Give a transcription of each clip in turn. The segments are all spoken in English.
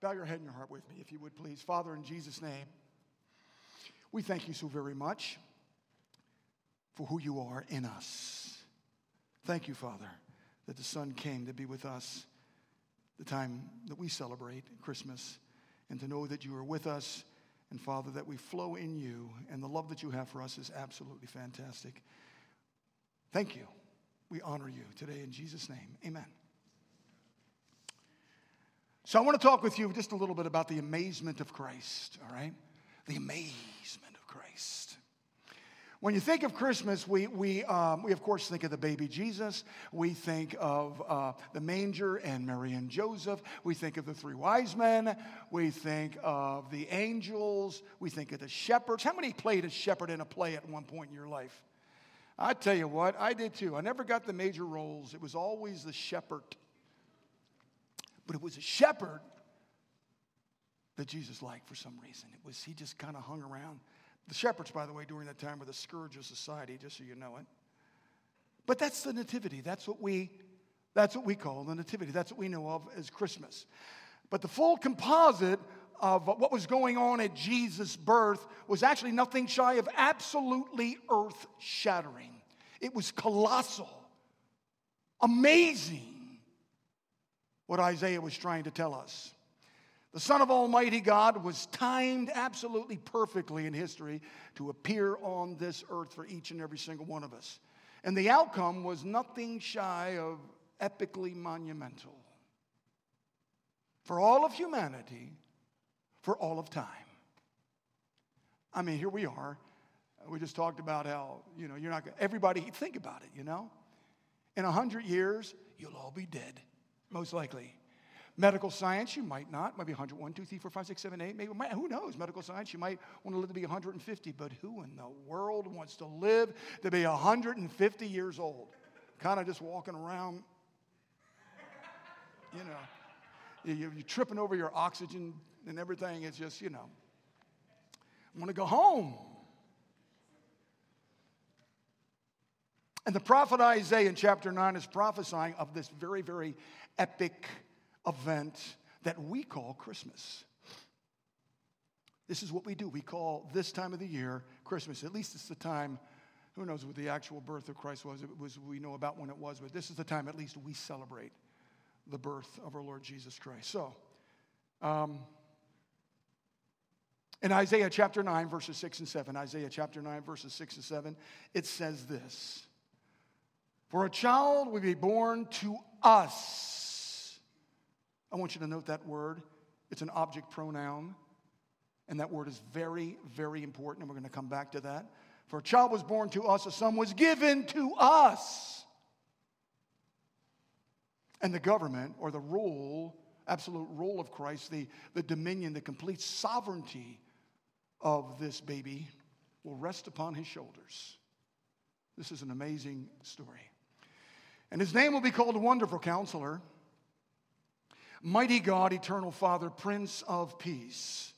Bow your head and your heart with me, if you would please. Father, in Jesus' name, we thank you so very much for who you are in us. Thank you, Father, that the Son came to be with us the time that we celebrate Christmas and to know that you are with us. And Father, that we flow in you and the love that you have for us is absolutely fantastic. Thank you. We honor you today in Jesus' name. Amen. So I want to talk with you just a little bit about the amazement of Christ, all right? The amazement of Christ. When you think of Christmas, we, we, um, we of course think of the baby Jesus. We think of uh, the manger and Mary and Joseph. We think of the three wise men. We think of the angels. We think of the shepherds. How many played a shepherd in a play at one point in your life? I tell you what, I did too. I never got the major roles, it was always the shepherd. But it was a shepherd that Jesus liked for some reason. It was he just kind of hung around. The shepherds, by the way, during that time were the scourge of society, just so you know it. But that's the nativity. That's what we that's what we call the nativity. That's what we know of as Christmas. But the full composite of what was going on at Jesus' birth was actually nothing shy of absolutely earth shattering. It was colossal, amazing what Isaiah was trying to tell us. The Son of Almighty God was timed absolutely perfectly in history to appear on this earth for each and every single one of us. And the outcome was nothing shy of epically monumental for all of humanity, for all of time. I mean, here we are. We just talked about how, you know, you're not, everybody, think about it, you know? In a hundred years, you'll all be dead most likely. Medical science, you might not. Might be 101, 2, 3, 4, 5, 6, 7, 8. Maybe, who knows? Medical science, you might want to live to be 150. But who in the world wants to live to be 150 years old? Kind of just walking around, you know. You're tripping over your oxygen and everything. It's just, you know, I want to go home. And the prophet Isaiah in chapter 9 is prophesying of this very, very epic event that we call Christmas. This is what we do. We call this time of the year Christmas. At least it's the time, who knows what the actual birth of Christ was. It was we know about when it was, but this is the time at least we celebrate the birth of our Lord Jesus Christ. So, um, in Isaiah chapter 9, verses 6 and 7, Isaiah chapter 9, verses 6 and 7, it says this For a child will be born to us I want you to note that word. It's an object pronoun. And that word is very, very important. And we're going to come back to that. For a child was born to us, a son was given to us. And the government or the rule, absolute rule of Christ, the, the dominion, the complete sovereignty of this baby will rest upon his shoulders. This is an amazing story. And his name will be called Wonderful Counselor Mighty God, eternal Father, Prince of Peace.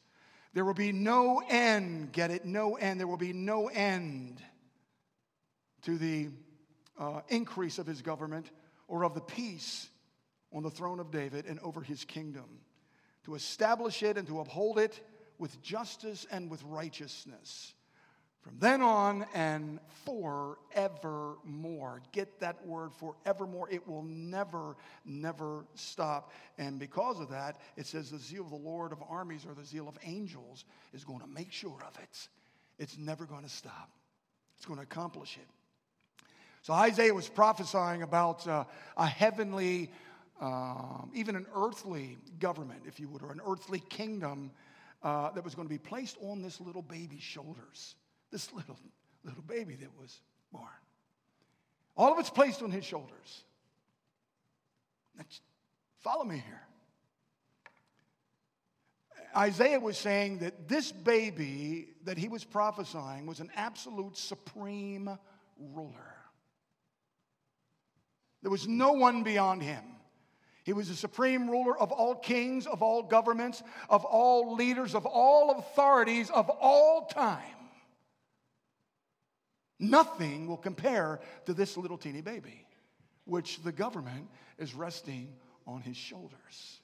There will be no end, get it? No end. There will be no end to the uh, increase of his government or of the peace on the throne of David and over his kingdom, to establish it and to uphold it with justice and with righteousness from then on and forevermore. Get that word forevermore. It will never, never stop. And because of that, it says the zeal of the Lord of armies or the zeal of angels is going to make sure of it. It's never going to stop, it's going to accomplish it. So Isaiah was prophesying about uh, a heavenly, um, even an earthly government, if you would, or an earthly kingdom uh, that was going to be placed on this little baby's shoulders this little, little baby that was born. All of it's placed on his shoulders. follow me here. Isaiah was saying that this baby that he was prophesying was an absolute supreme ruler. There was no one beyond him. He was the supreme ruler of all kings, of all governments, of all leaders, of all authorities of all time. Nothing will compare to this little teeny baby, which the government is resting on his shoulders.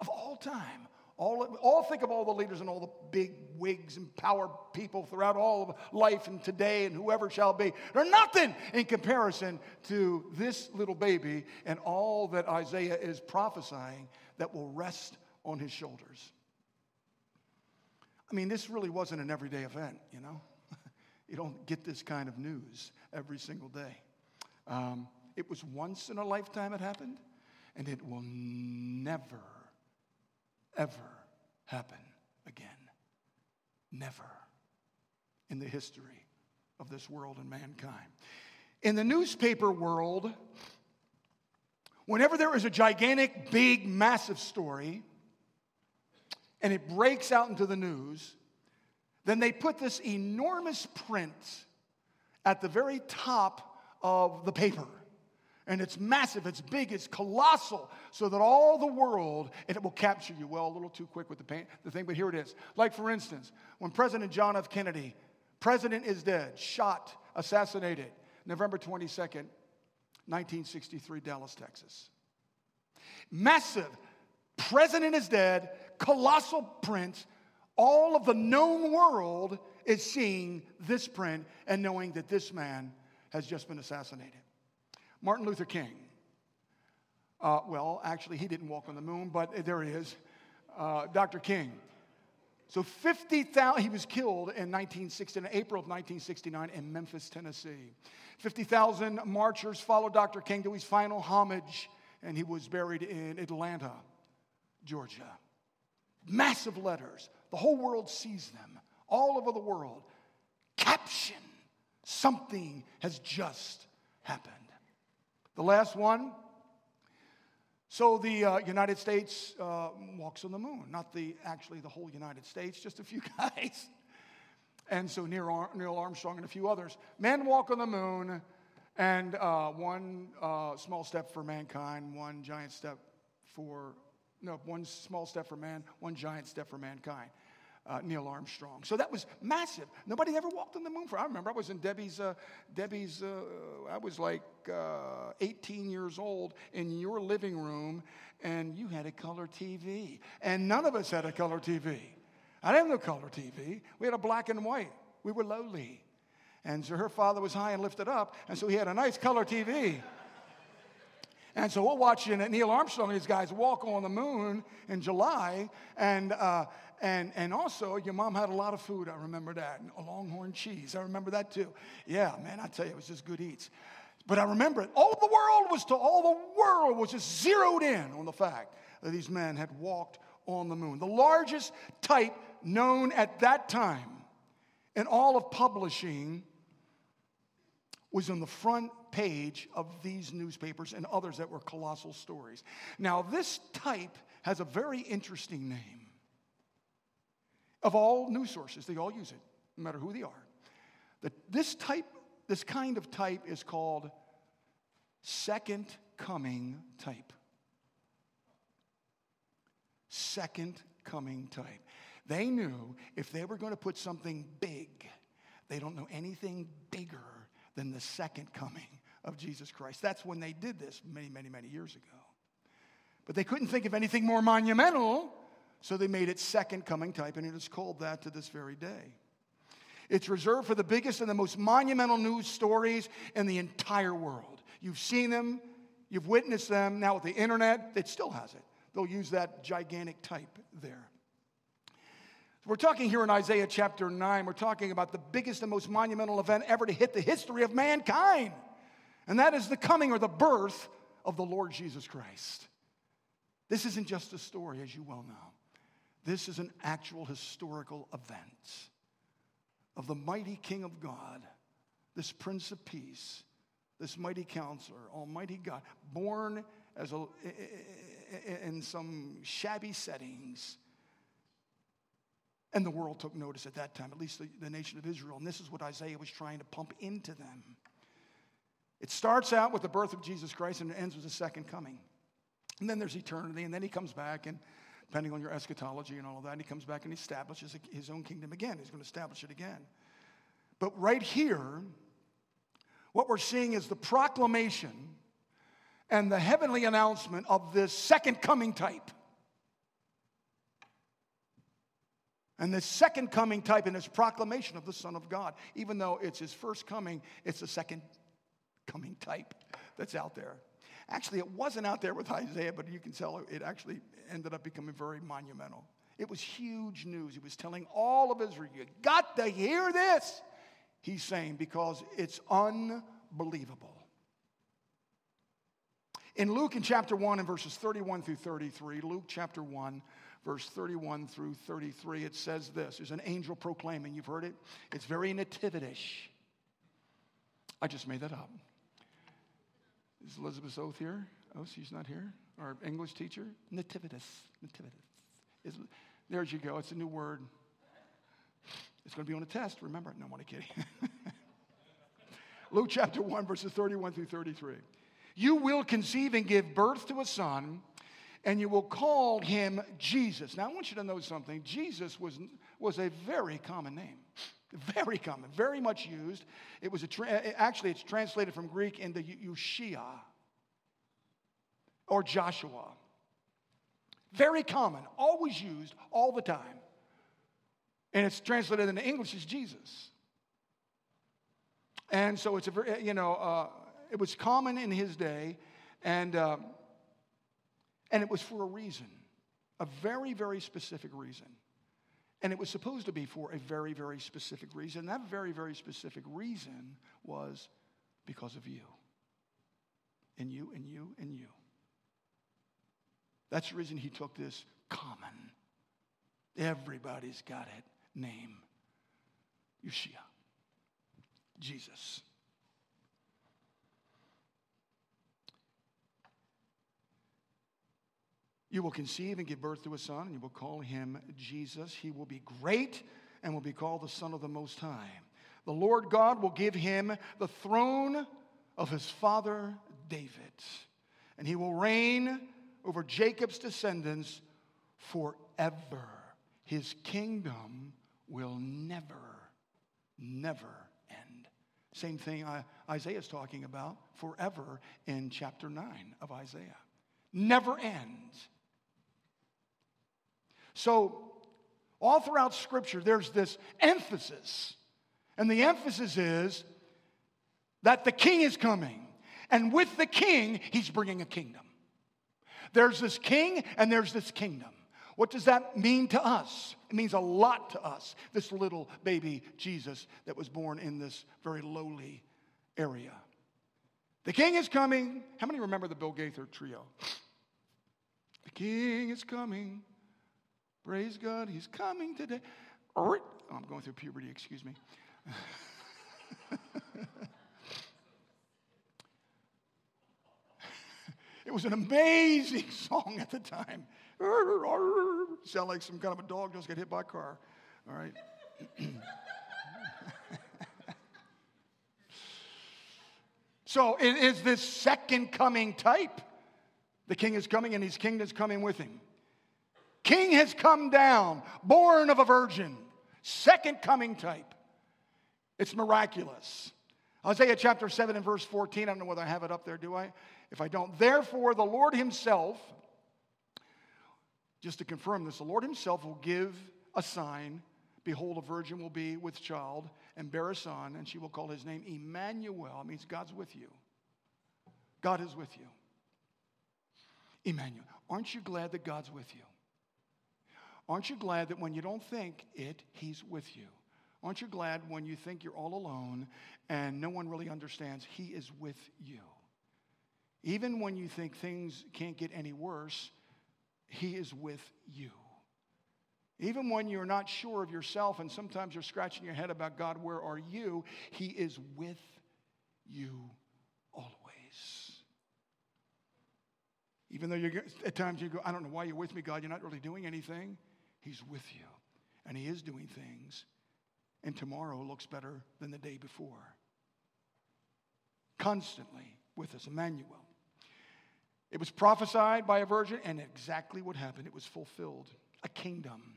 Of all time, All, all think of all the leaders and all the big wigs and power people throughout all of life and today and whoever shall be. They're nothing in comparison to this little baby and all that Isaiah is prophesying that will rest on his shoulders. I mean, this really wasn't an everyday event, you know? You don't get this kind of news every single day. Um, it was once in a lifetime it happened, and it will never, ever happen again. Never in the history of this world and mankind. In the newspaper world, whenever there is a gigantic, big, massive story, and it breaks out into the news, then they put this enormous print at the very top of the paper. And it's massive, it's big, it's colossal, so that all the world, and it will capture you. Well, a little too quick with the, paint, the thing, but here it is. Like, for instance, when President John F. Kennedy, president is dead, shot, assassinated, November 22nd, 1963, Dallas, Texas. Massive, president is dead, colossal print. All of the known world is seeing this print and knowing that this man has just been assassinated. Martin Luther King. Uh, well, actually, he didn't walk on the moon, but there he is. Uh, Dr. King. So 50,000, he was killed in 1969, April of 1969 in Memphis, Tennessee. 50,000 marchers followed Dr. King to his final homage, and he was buried in Atlanta, Georgia. Massive letters. The whole world sees them, all over the world. Caption something has just happened. The last one. So the uh, United States uh, walks on the moon, not the actually the whole United States, just a few guys. And so Neil, Neil Armstrong and a few others. Men walk on the moon, and uh, one uh, small step for mankind, one giant step for no, one small step for man, one giant step for mankind uh, Neil Armstrong. So that was massive. Nobody ever walked on the moon for. I remember I was in Debbie's. Uh, Debbie's. Uh, I was like uh, 18 years old in your living room, and you had a color TV, and none of us had a color TV. I didn't have no color TV. We had a black and white. We were lowly, and so her father was high and lifted up, and so he had a nice color TV. And so we're watching Neil Armstrong and these guys walk on the moon in July. And, uh, and, and also, your mom had a lot of food. I remember that. And a longhorn cheese. I remember that too. Yeah, man, I tell you, it was just good eats. But I remember it. All the world was to, all the world was just zeroed in on the fact that these men had walked on the moon. The largest type known at that time in all of publishing was on the front page of these newspapers and others that were colossal stories. Now, this type has a very interesting name. Of all news sources, they all use it, no matter who they are. The, this type, this kind of type is called second coming type. Second coming type. They knew if they were going to put something big, they don't know anything bigger than the second coming of Jesus Christ. That's when they did this many, many, many years ago. But they couldn't think of anything more monumental, so they made it second coming type, and it is called that to this very day. It's reserved for the biggest and the most monumental news stories in the entire world. You've seen them, you've witnessed them. Now with the internet, it still has it. They'll use that gigantic type there. We're talking here in Isaiah chapter 9, we're talking about the biggest and most monumental event ever to hit the history of mankind. And that is the coming or the birth of the Lord Jesus Christ. This isn't just a story, as you well know. This is an actual historical event of the mighty King of God, this Prince of Peace, this mighty counselor, Almighty God, born as a, in some shabby settings and the world took notice at that time, at least the, the nation of Israel. And this is what Isaiah was trying to pump into them. It starts out with the birth of Jesus Christ and it ends with the second coming. And then there's eternity, and then he comes back, and depending on your eschatology and all of that, he comes back and he establishes his own kingdom again. He's going to establish it again. But right here, what we're seeing is the proclamation and the heavenly announcement of this second coming type. And the second coming type in his proclamation of the Son of God, even though it's his first coming, it's the second coming type that's out there. Actually, it wasn't out there with Isaiah, but you can tell it actually ended up becoming very monumental. It was huge news. He was telling all of Israel, You got to hear this. He's saying, because it's unbelievable. In Luke in chapter 1 and verses 31 through 33, Luke chapter 1, verse 31 through 33, it says this. There's an angel proclaiming. You've heard it? It's very nativitish. I just made that up. Is Elizabeth Oath here? Oh, she's not here? Our English teacher? Nativitas. Nativitas. Is, there you go. It's a new word. It's going to be on a test. Remember? No, I'm only kidding. Luke chapter 1, verses 31 through 33. You will conceive and give birth to a son, and you will call him Jesus. Now, I want you to know something. Jesus was, was a very common name. Very common, very much used. It was a tra- actually it's translated from Greek into Yeshua or Joshua. Very common, always used all the time. And it's translated into English as Jesus. And so it's a very, you know, uh, it was common in his day, and, uh, and it was for a reason, a very, very specific reason. And it was supposed to be for a very, very specific reason. That very, very specific reason was because of you. And you, and you, and you. That's the reason he took this common, everybody's got it name Yeshua, Jesus. You will conceive and give birth to a son, and you will call him Jesus. He will be great and will be called the Son of the Most High. The Lord God will give him the throne of his father David, and he will reign over Jacob's descendants forever. His kingdom will never, never end. Same thing Isaiah is talking about forever in chapter 9 of Isaiah. Never ends. So, all throughout Scripture, there's this emphasis. And the emphasis is that the king is coming. And with the king, he's bringing a kingdom. There's this king and there's this kingdom. What does that mean to us? It means a lot to us, this little baby Jesus that was born in this very lowly area. The king is coming. How many remember the Bill Gaither trio? The king is coming. Praise God, He's coming today. Oh, I'm going through puberty, excuse me. it was an amazing song at the time. Sound like some kind of a dog just got hit by a car. All right. so it is this second coming type. The king is coming and his kingdom is coming with him. King has come down, born of a virgin. Second coming type. It's miraculous. Isaiah chapter 7 and verse 14. I don't know whether I have it up there, do I? If I don't, therefore the Lord Himself, just to confirm this, the Lord Himself will give a sign. Behold, a virgin will be with child and bear a son, and she will call his name Emmanuel. It means God's with you. God is with you. Emmanuel. Aren't you glad that God's with you? Aren't you glad that when you don't think it, He's with you? Aren't you glad when you think you're all alone and no one really understands, He is with you? Even when you think things can't get any worse, He is with you. Even when you're not sure of yourself and sometimes you're scratching your head about God, where are you? He is with you always. Even though you're, at times you go, I don't know why you're with me, God, you're not really doing anything. He's with you, and He is doing things, and tomorrow looks better than the day before. Constantly with us, Emmanuel. It was prophesied by a virgin, and exactly what happened. It was fulfilled. A kingdom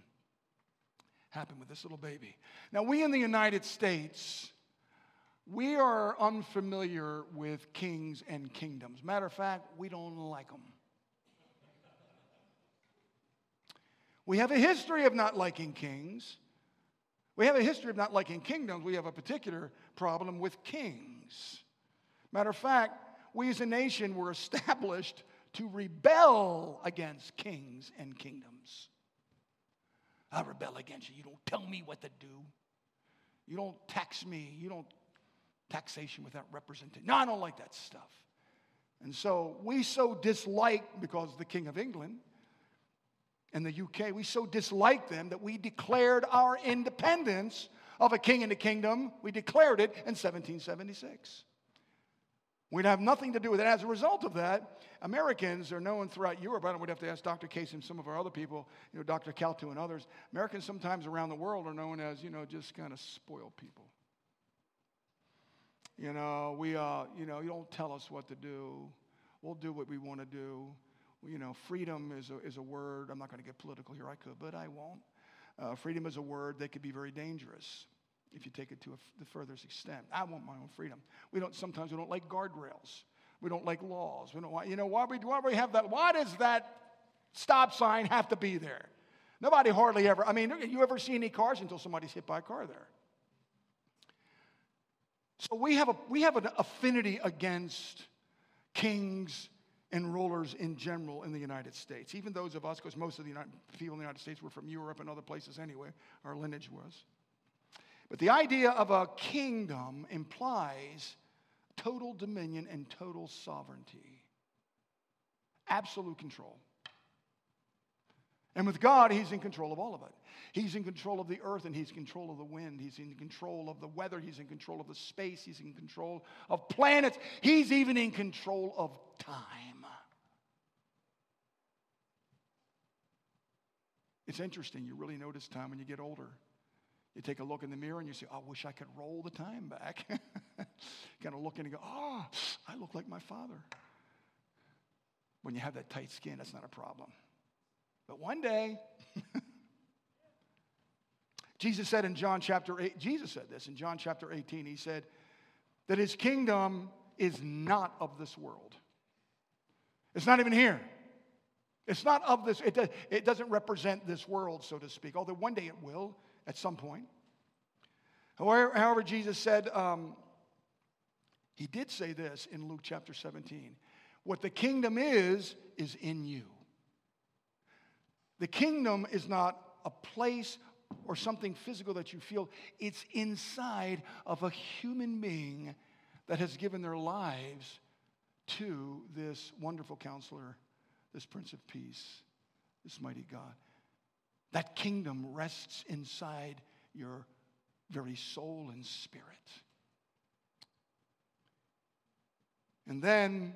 happened with this little baby. Now, we in the United States, we are unfamiliar with kings and kingdoms. Matter of fact, we don't like them. We have a history of not liking kings. We have a history of not liking kingdoms. We have a particular problem with kings. Matter of fact, we as a nation were established to rebel against kings and kingdoms. I rebel against you. You don't tell me what to do. You don't tax me. You don't taxation without representation. No, I don't like that stuff. And so we so dislike, because the King of England and the UK, we so dislike them that we declared our independence of a king and a kingdom. We declared it in 1776. We'd have nothing to do with it. As a result of that, Americans are known throughout Europe. I would have to ask Dr. Case and some of our other people, you know, Dr. Caltu and others. Americans sometimes around the world are known as, you know, just kind of spoiled people. You know, we, uh, you know, you don't tell us what to do. We'll do what we want to do. You know, freedom is a, is a word. I'm not going to get political here. I could, but I won't. Uh, freedom is a word that could be very dangerous if you take it to a, the furthest extent. I want my own freedom. We don't. Sometimes we don't like guardrails. We don't like laws. We don't want. You know why we why we have that? Why does that stop sign have to be there? Nobody hardly ever. I mean, you ever see any cars until somebody's hit by a car there? So we have, a, we have an affinity against kings and in general in the United States. Even those of us, because most of the United, people in the United States were from Europe and other places anyway, our lineage was. But the idea of a kingdom implies total dominion and total sovereignty, absolute control. And with God, He's in control of all of it. He's in control of the earth and He's in control of the wind. He's in control of the weather. He's in control of the space. He's in control of planets. He's even in control of time. It's interesting. You really notice time when you get older. You take a look in the mirror and you say, I wish I could roll the time back. kind of look in and go, oh, I look like my father. When you have that tight skin, that's not a problem. But one day, Jesus said in John chapter 8, Jesus said this in John chapter 18, he said that his kingdom is not of this world. It's not even here. It's not of this, it, does, it doesn't represent this world, so to speak, although one day it will at some point. However, Jesus said, um, he did say this in Luke chapter 17 what the kingdom is, is in you. The kingdom is not a place or something physical that you feel, it's inside of a human being that has given their lives to this wonderful counselor, this Prince of Peace, this mighty God. That kingdom rests inside your very soul and spirit. And then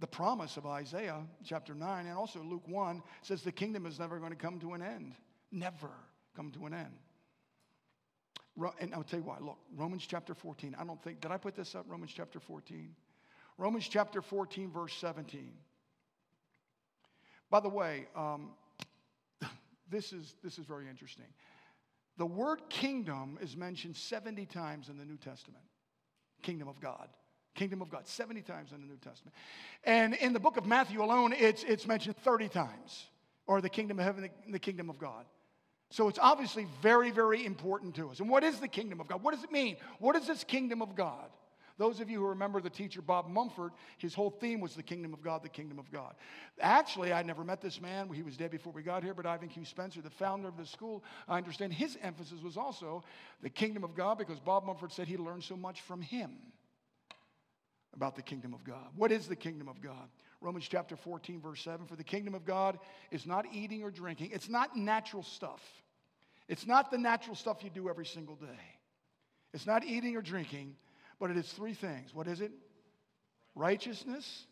the promise of Isaiah chapter 9 and also Luke 1 says the kingdom is never going to come to an end. Never come to an end. And I'll tell you why. Look, Romans chapter 14. I don't think, did I put this up? Romans chapter 14. Romans chapter 14, verse 17. By the way, um, this, is, this is very interesting. The word kingdom is mentioned 70 times in the New Testament. Kingdom of God. Kingdom of God, 70 times in the New Testament. And in the book of Matthew alone, it's, it's mentioned 30 times, or the kingdom of heaven, the, the kingdom of God. So it's obviously very, very important to us. And what is the kingdom of God? What does it mean? What is this kingdom of God? Those of you who remember the teacher Bob Mumford, his whole theme was the kingdom of God, the kingdom of God. Actually, I never met this man. He was dead before we got here, but Ivan Q. Spencer, the founder of the school, I understand his emphasis was also the kingdom of God because Bob Mumford said he learned so much from him about the kingdom of God. What is the kingdom of God? Romans chapter 14, verse 7 For the kingdom of God is not eating or drinking, it's not natural stuff. It's not the natural stuff you do every single day. It's not eating or drinking, but it is three things. What is it? Righteousness,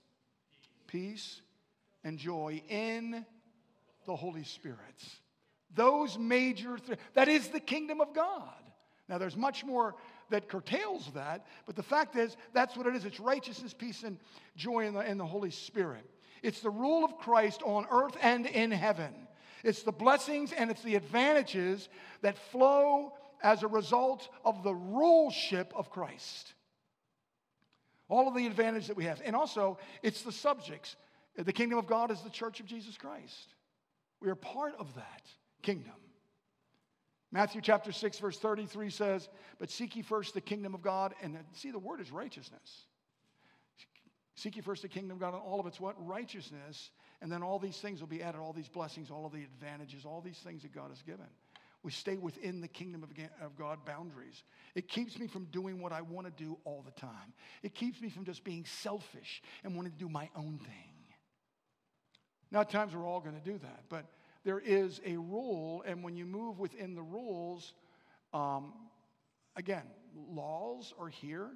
peace, and joy in the Holy Spirit. Those major three. That is the kingdom of God. Now, there's much more that curtails that, but the fact is, that's what it is. It's righteousness, peace, and joy in the, in the Holy Spirit. It's the rule of Christ on earth and in heaven. It's the blessings and it's the advantages that flow as a result of the ruleship of Christ. All of the advantage that we have. And also, it's the subjects. The kingdom of God is the church of Jesus Christ. We are part of that kingdom. Matthew chapter 6, verse 33 says, But seek ye first the kingdom of God. And see, the word is righteousness. Seek ye first the kingdom of God and all of its what? Righteousness. And then all these things will be added, all these blessings, all of the advantages, all these things that God has given. We stay within the kingdom of God boundaries. It keeps me from doing what I want to do all the time. It keeps me from just being selfish and wanting to do my own thing. Now, at times we're all going to do that, but there is a rule, and when you move within the rules, um, again, laws are here.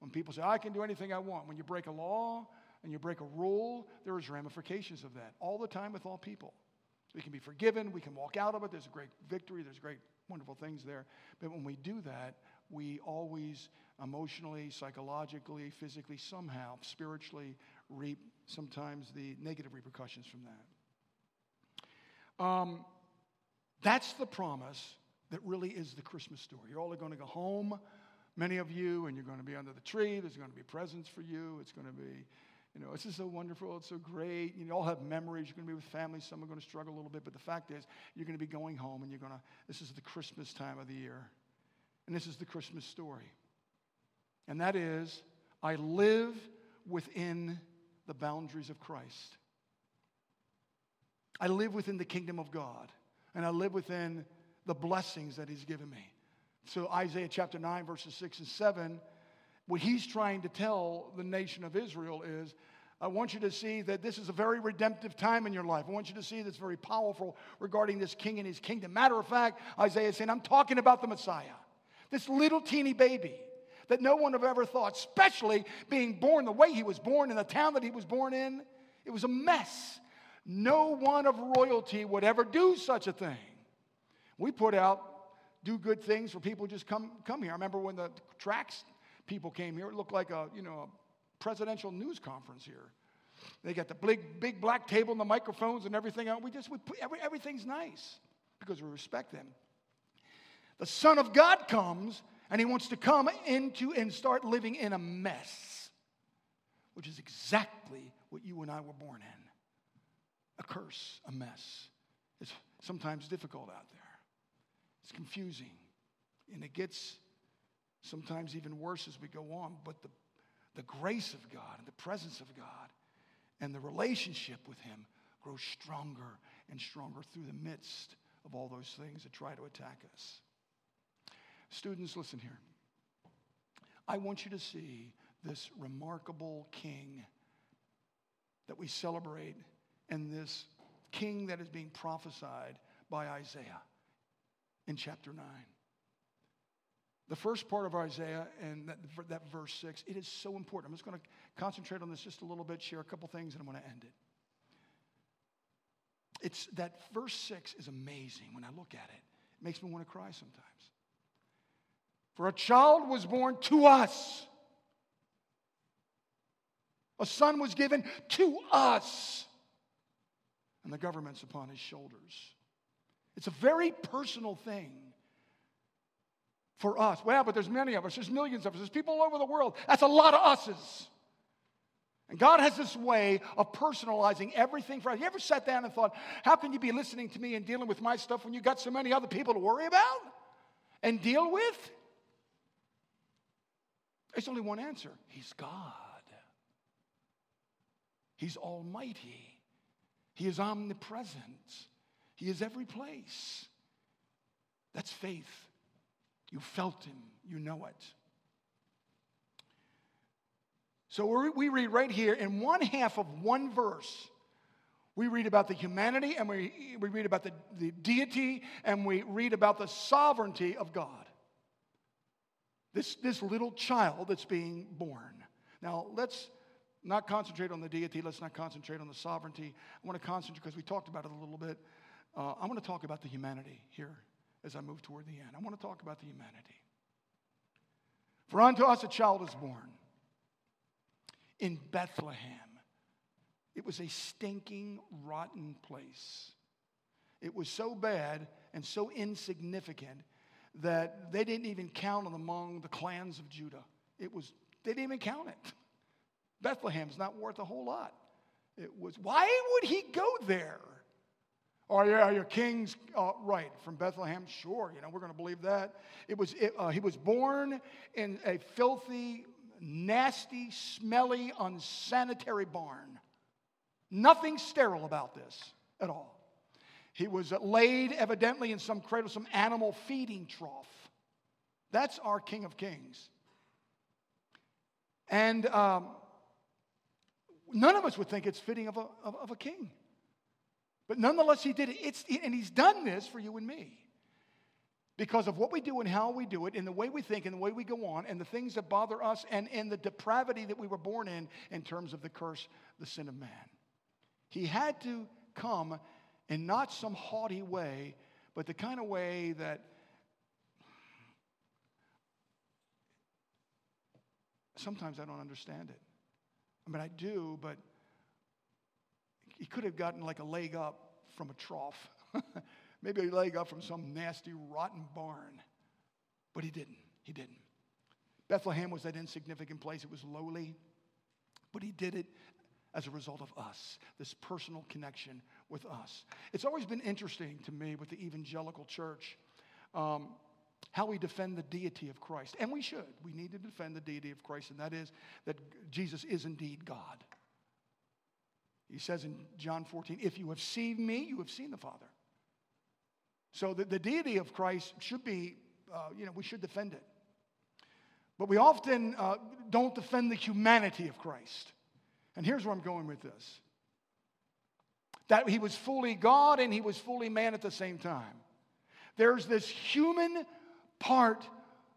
When people say, I can do anything I want, when you break a law and you break a rule, there is ramifications of that all the time with all people. We can be forgiven, we can walk out of it, there's a great victory, there's great, wonderful things there. But when we do that, we always emotionally, psychologically, physically, somehow, spiritually reap sometimes the negative repercussions from that. Um, that's the promise that really is the Christmas story. You're all going to go home, many of you, and you're going to be under the tree. There's going to be presents for you. It's going to be, you know, this is so wonderful. It's so great. You all have memories. You're going to be with family. Some are going to struggle a little bit, but the fact is, you're going to be going home, and you're going to. This is the Christmas time of the year, and this is the Christmas story, and that is, I live within the boundaries of Christ. I live within the kingdom of God, and I live within the blessings that He's given me. So, Isaiah chapter 9, verses 6 and 7, what he's trying to tell the nation of Israel is I want you to see that this is a very redemptive time in your life. I want you to see that's very powerful regarding this king and his kingdom. Matter of fact, Isaiah is saying, I'm talking about the Messiah, this little teeny baby that no one have ever thought, especially being born the way he was born in the town that he was born in. It was a mess. No one of royalty would ever do such a thing. We put out do good things for people just come come here. I remember when the tracks people came here, it looked like a, you know, a presidential news conference here. They got the big, big black table and the microphones and everything. We just we put, every, everything's nice because we respect them. The Son of God comes and he wants to come into and start living in a mess, which is exactly what you and I were born in a curse, a mess. It's sometimes difficult out there. It's confusing. And it gets sometimes even worse as we go on. But the, the grace of God and the presence of God and the relationship with Him grows stronger and stronger through the midst of all those things that try to attack us. Students, listen here. I want you to see this remarkable king that we celebrate and this king that is being prophesied by Isaiah in chapter 9. The first part of Isaiah and that, that verse 6, it is so important. I'm just going to concentrate on this just a little bit, share a couple things, and I'm going to end it. It's that verse 6 is amazing when I look at it. It makes me want to cry sometimes. For a child was born to us. A son was given to us and the government's upon his shoulders. It's a very personal thing for us. Well, but there's many of us, there's millions of us, there's people all over the world. That's a lot of us's. And God has this way of personalizing everything for us. You ever sat down and thought, how can you be listening to me and dealing with my stuff when you got so many other people to worry about and deal with? There's only one answer He's God, He's Almighty. He is omnipresent. He is every place. That's faith. You felt him, you know it. So we read right here in one half of one verse, we read about the humanity and we, we read about the, the deity and we read about the sovereignty of God. This, this little child that's being born. Now, let's not concentrate on the deity. Let's not concentrate on the sovereignty. I want to concentrate because we talked about it a little bit. Uh, I want to talk about the humanity here as I move toward the end. I want to talk about the humanity. For unto us a child is born in Bethlehem. It was a stinking, rotten place. It was so bad and so insignificant that they didn't even count it among the clans of Judah. It was, they didn't even count it. Bethlehem's not worth a whole lot. It was, why would he go there? Oh, yeah, your king's uh, right from Bethlehem. Sure, you know, we're going to believe that. It was, it, uh, he was born in a filthy, nasty, smelly, unsanitary barn. Nothing sterile about this at all. He was laid evidently in some cradle, some animal feeding trough. That's our King of Kings. And um, none of us would think it's fitting of a, of, of a king. But nonetheless, he did it. It's, and he's done this for you and me because of what we do and how we do it, and the way we think and the way we go on, and the things that bother us, and, and the depravity that we were born in, in terms of the curse, the sin of man. He had to come in not some haughty way, but the kind of way that sometimes I don't understand it. I mean, I do, but he could have gotten like a leg up from a trough, maybe a leg up from some nasty, rotten barn. But he didn't. He didn't. Bethlehem was that insignificant place, it was lowly, but he did it as a result of us, this personal connection with us. It's always been interesting to me with the evangelical church um, how we defend the deity of Christ. And we should. We need to defend the deity of Christ, and that is that Jesus is indeed God. He says in John 14, If you have seen me, you have seen the Father. So the, the deity of Christ should be, uh, you know, we should defend it. But we often uh, don't defend the humanity of Christ. And here's where I'm going with this that he was fully God and he was fully man at the same time. There's this human part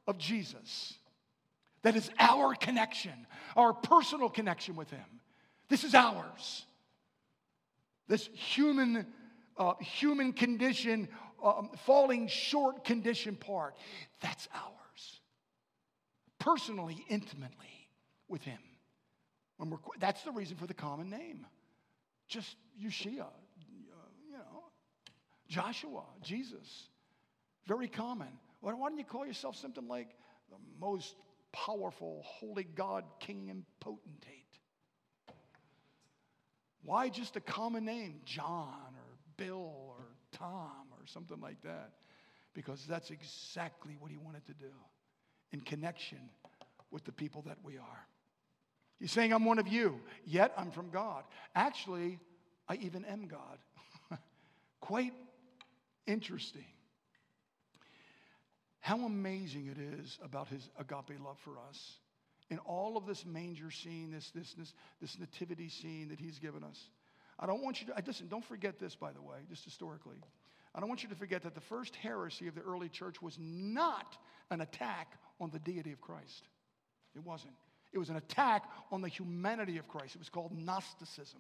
of Jesus that is our connection, our personal connection with him. This is ours. This human, uh, human condition, um, falling short condition part, that's ours. Personally, intimately with him. When we're, that's the reason for the common name. Just Yeshua, uh, you know, Joshua, Jesus. Very common. Why don't you call yourself something like the most powerful, holy God, king and potentate? Why just a common name, John or Bill or Tom or something like that? Because that's exactly what he wanted to do in connection with the people that we are. He's saying, I'm one of you, yet I'm from God. Actually, I even am God. Quite interesting. How amazing it is about his agape love for us. In all of this manger scene, this, this, this, this nativity scene that he's given us. I don't want you to, I, listen, don't forget this, by the way, just historically. I don't want you to forget that the first heresy of the early church was not an attack on the deity of Christ. It wasn't. It was an attack on the humanity of Christ. It was called Gnosticism.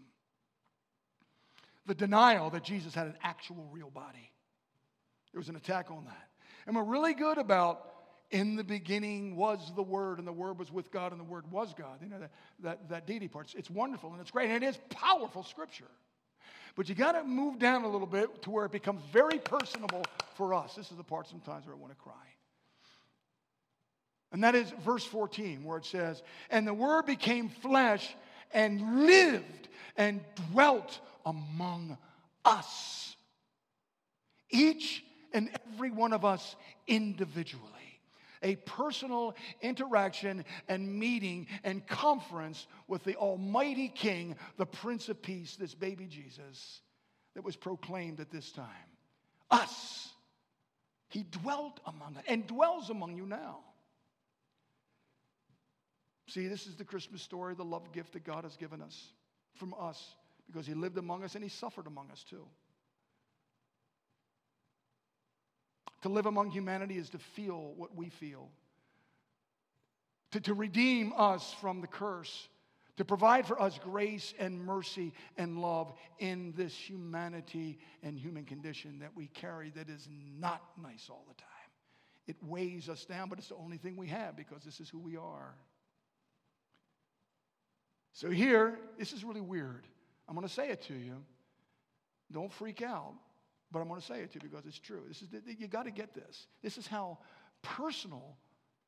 The denial that Jesus had an actual real body. It was an attack on that. And we're really good about in the beginning was the Word, and the Word was with God, and the Word was God. You know, that, that, that deity part. It's wonderful and it's great, and it is powerful scripture. But you got to move down a little bit to where it becomes very personable for us. This is the part sometimes where I want to cry. And that is verse 14, where it says, And the Word became flesh and lived and dwelt among us. Each and every one of us individually. A personal interaction and meeting and conference with the Almighty King, the Prince of Peace, this baby Jesus that was proclaimed at this time. Us. He dwelt among us and dwells among you now. See, this is the Christmas story, the love gift that God has given us from us because He lived among us and He suffered among us too. To live among humanity is to feel what we feel, to, to redeem us from the curse, to provide for us grace and mercy and love in this humanity and human condition that we carry that is not nice all the time. It weighs us down, but it's the only thing we have because this is who we are. So, here, this is really weird. I'm going to say it to you. Don't freak out. But I'm going to say it to you because it's true. This is, you got to get this. This is how personal,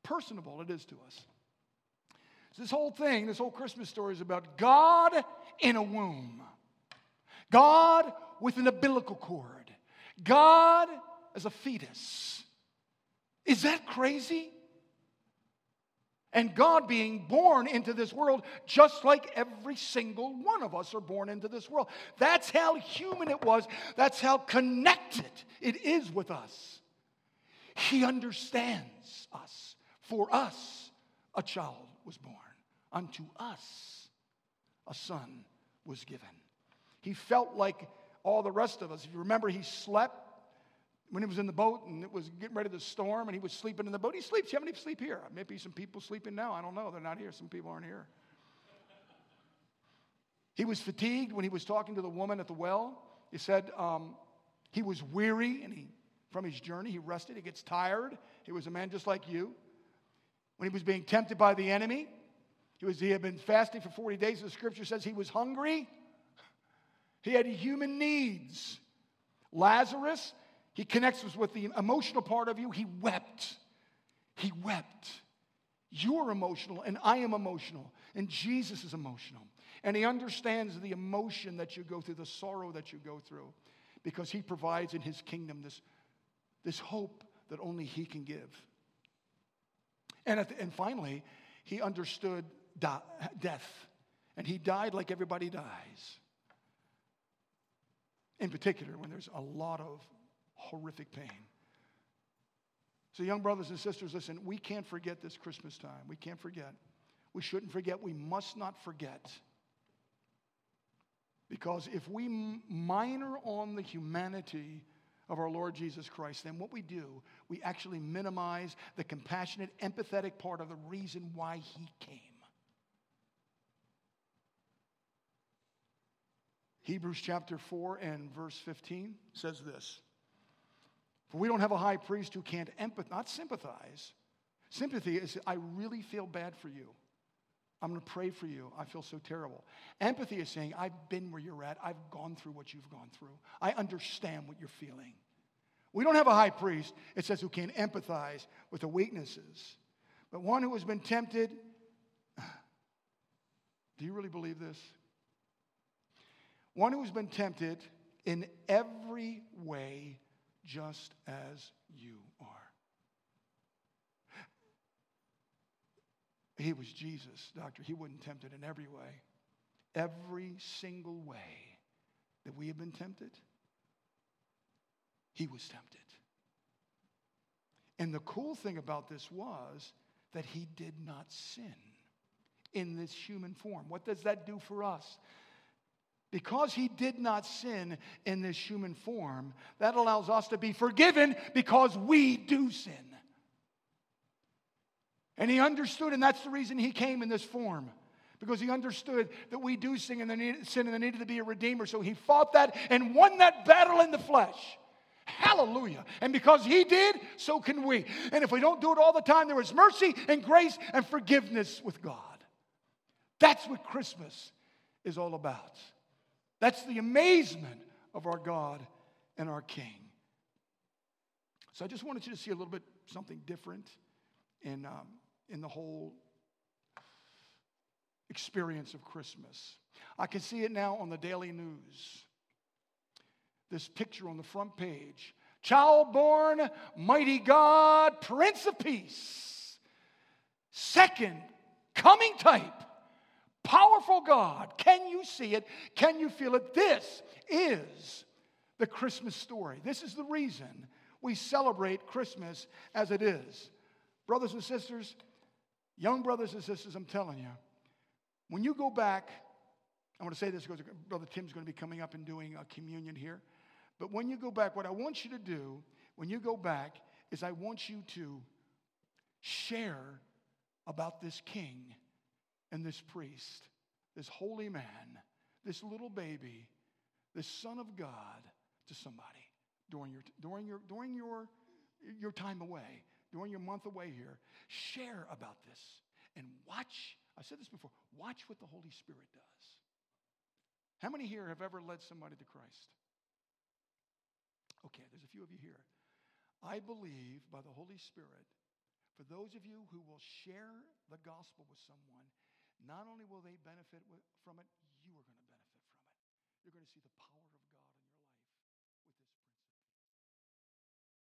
personable it is to us. So this whole thing, this whole Christmas story is about God in a womb. God with an umbilical cord. God as a fetus. Is that crazy? And God being born into this world just like every single one of us are born into this world. That's how human it was. That's how connected it is with us. He understands us. For us, a child was born. Unto us, a son was given. He felt like all the rest of us. If you remember, he slept when he was in the boat and it was getting ready to storm and he was sleeping in the boat. He sleeps. You have any sleep here? Maybe some people sleeping now. I don't know. They're not here. Some people aren't here. He was fatigued when he was talking to the woman at the well. He said um, he was weary and he, from his journey, he rested. He gets tired. He was a man just like you. When he was being tempted by the enemy, he, was, he had been fasting for 40 days. The scripture says he was hungry. He had human needs. Lazarus, he connects us with the emotional part of you. He wept. He wept. You're emotional, and I am emotional, and Jesus is emotional. And he understands the emotion that you go through, the sorrow that you go through, because he provides in his kingdom this, this hope that only he can give. And, the, and finally, he understood death, and he died like everybody dies. In particular, when there's a lot of horrific pain. So, young brothers and sisters, listen, we can't forget this Christmas time. We can't forget. We shouldn't forget. We must not forget. Because if we minor on the humanity of our Lord Jesus Christ, then what we do, we actually minimize the compassionate, empathetic part of the reason why he came. Hebrews chapter 4 and verse 15 says this For we don't have a high priest who can't empathize, not sympathize. Sympathy is, I really feel bad for you. I'm going to pray for you. I feel so terrible. Empathy is saying, I've been where you're at. I've gone through what you've gone through. I understand what you're feeling. We don't have a high priest, it says, who can empathize with the weaknesses, but one who has been tempted. Do you really believe this? One who has been tempted in every way, just as you are. He was Jesus, doctor. He wasn't tempted in every way. Every single way that we have been tempted, he was tempted. And the cool thing about this was that he did not sin in this human form. What does that do for us? Because he did not sin in this human form, that allows us to be forgiven because we do sin. And he understood, and that's the reason he came in this form. Because he understood that we do sin and, there needed, sin and needed to be a redeemer. So he fought that and won that battle in the flesh. Hallelujah. And because he did, so can we. And if we don't do it all the time, there is mercy and grace and forgiveness with God. That's what Christmas is all about. That's the amazement of our God and our King. So I just wanted you to see a little bit something different in, um, in the whole experience of Christmas. I can see it now on the daily news. This picture on the front page Child born, mighty God, Prince of Peace. Second, coming type powerful God. Can you see it? Can you feel it? This is the Christmas story. This is the reason we celebrate Christmas as it is. Brothers and sisters, young brothers and sisters, I'm telling you, when you go back, I want to say this because Brother Tim's going to be coming up and doing a communion here. But when you go back, what I want you to do when you go back is I want you to share about this king and this priest, this holy man, this little baby, this son of God to somebody during your, during your, during your, your time away, during your month away here. Share about this and watch. I said this before watch what the Holy Spirit does. How many here have ever led somebody to Christ? Okay, there's a few of you here. I believe by the Holy Spirit, for those of you who will share the gospel with someone, not only will they benefit from it, you are going to benefit from it. You're going to see the power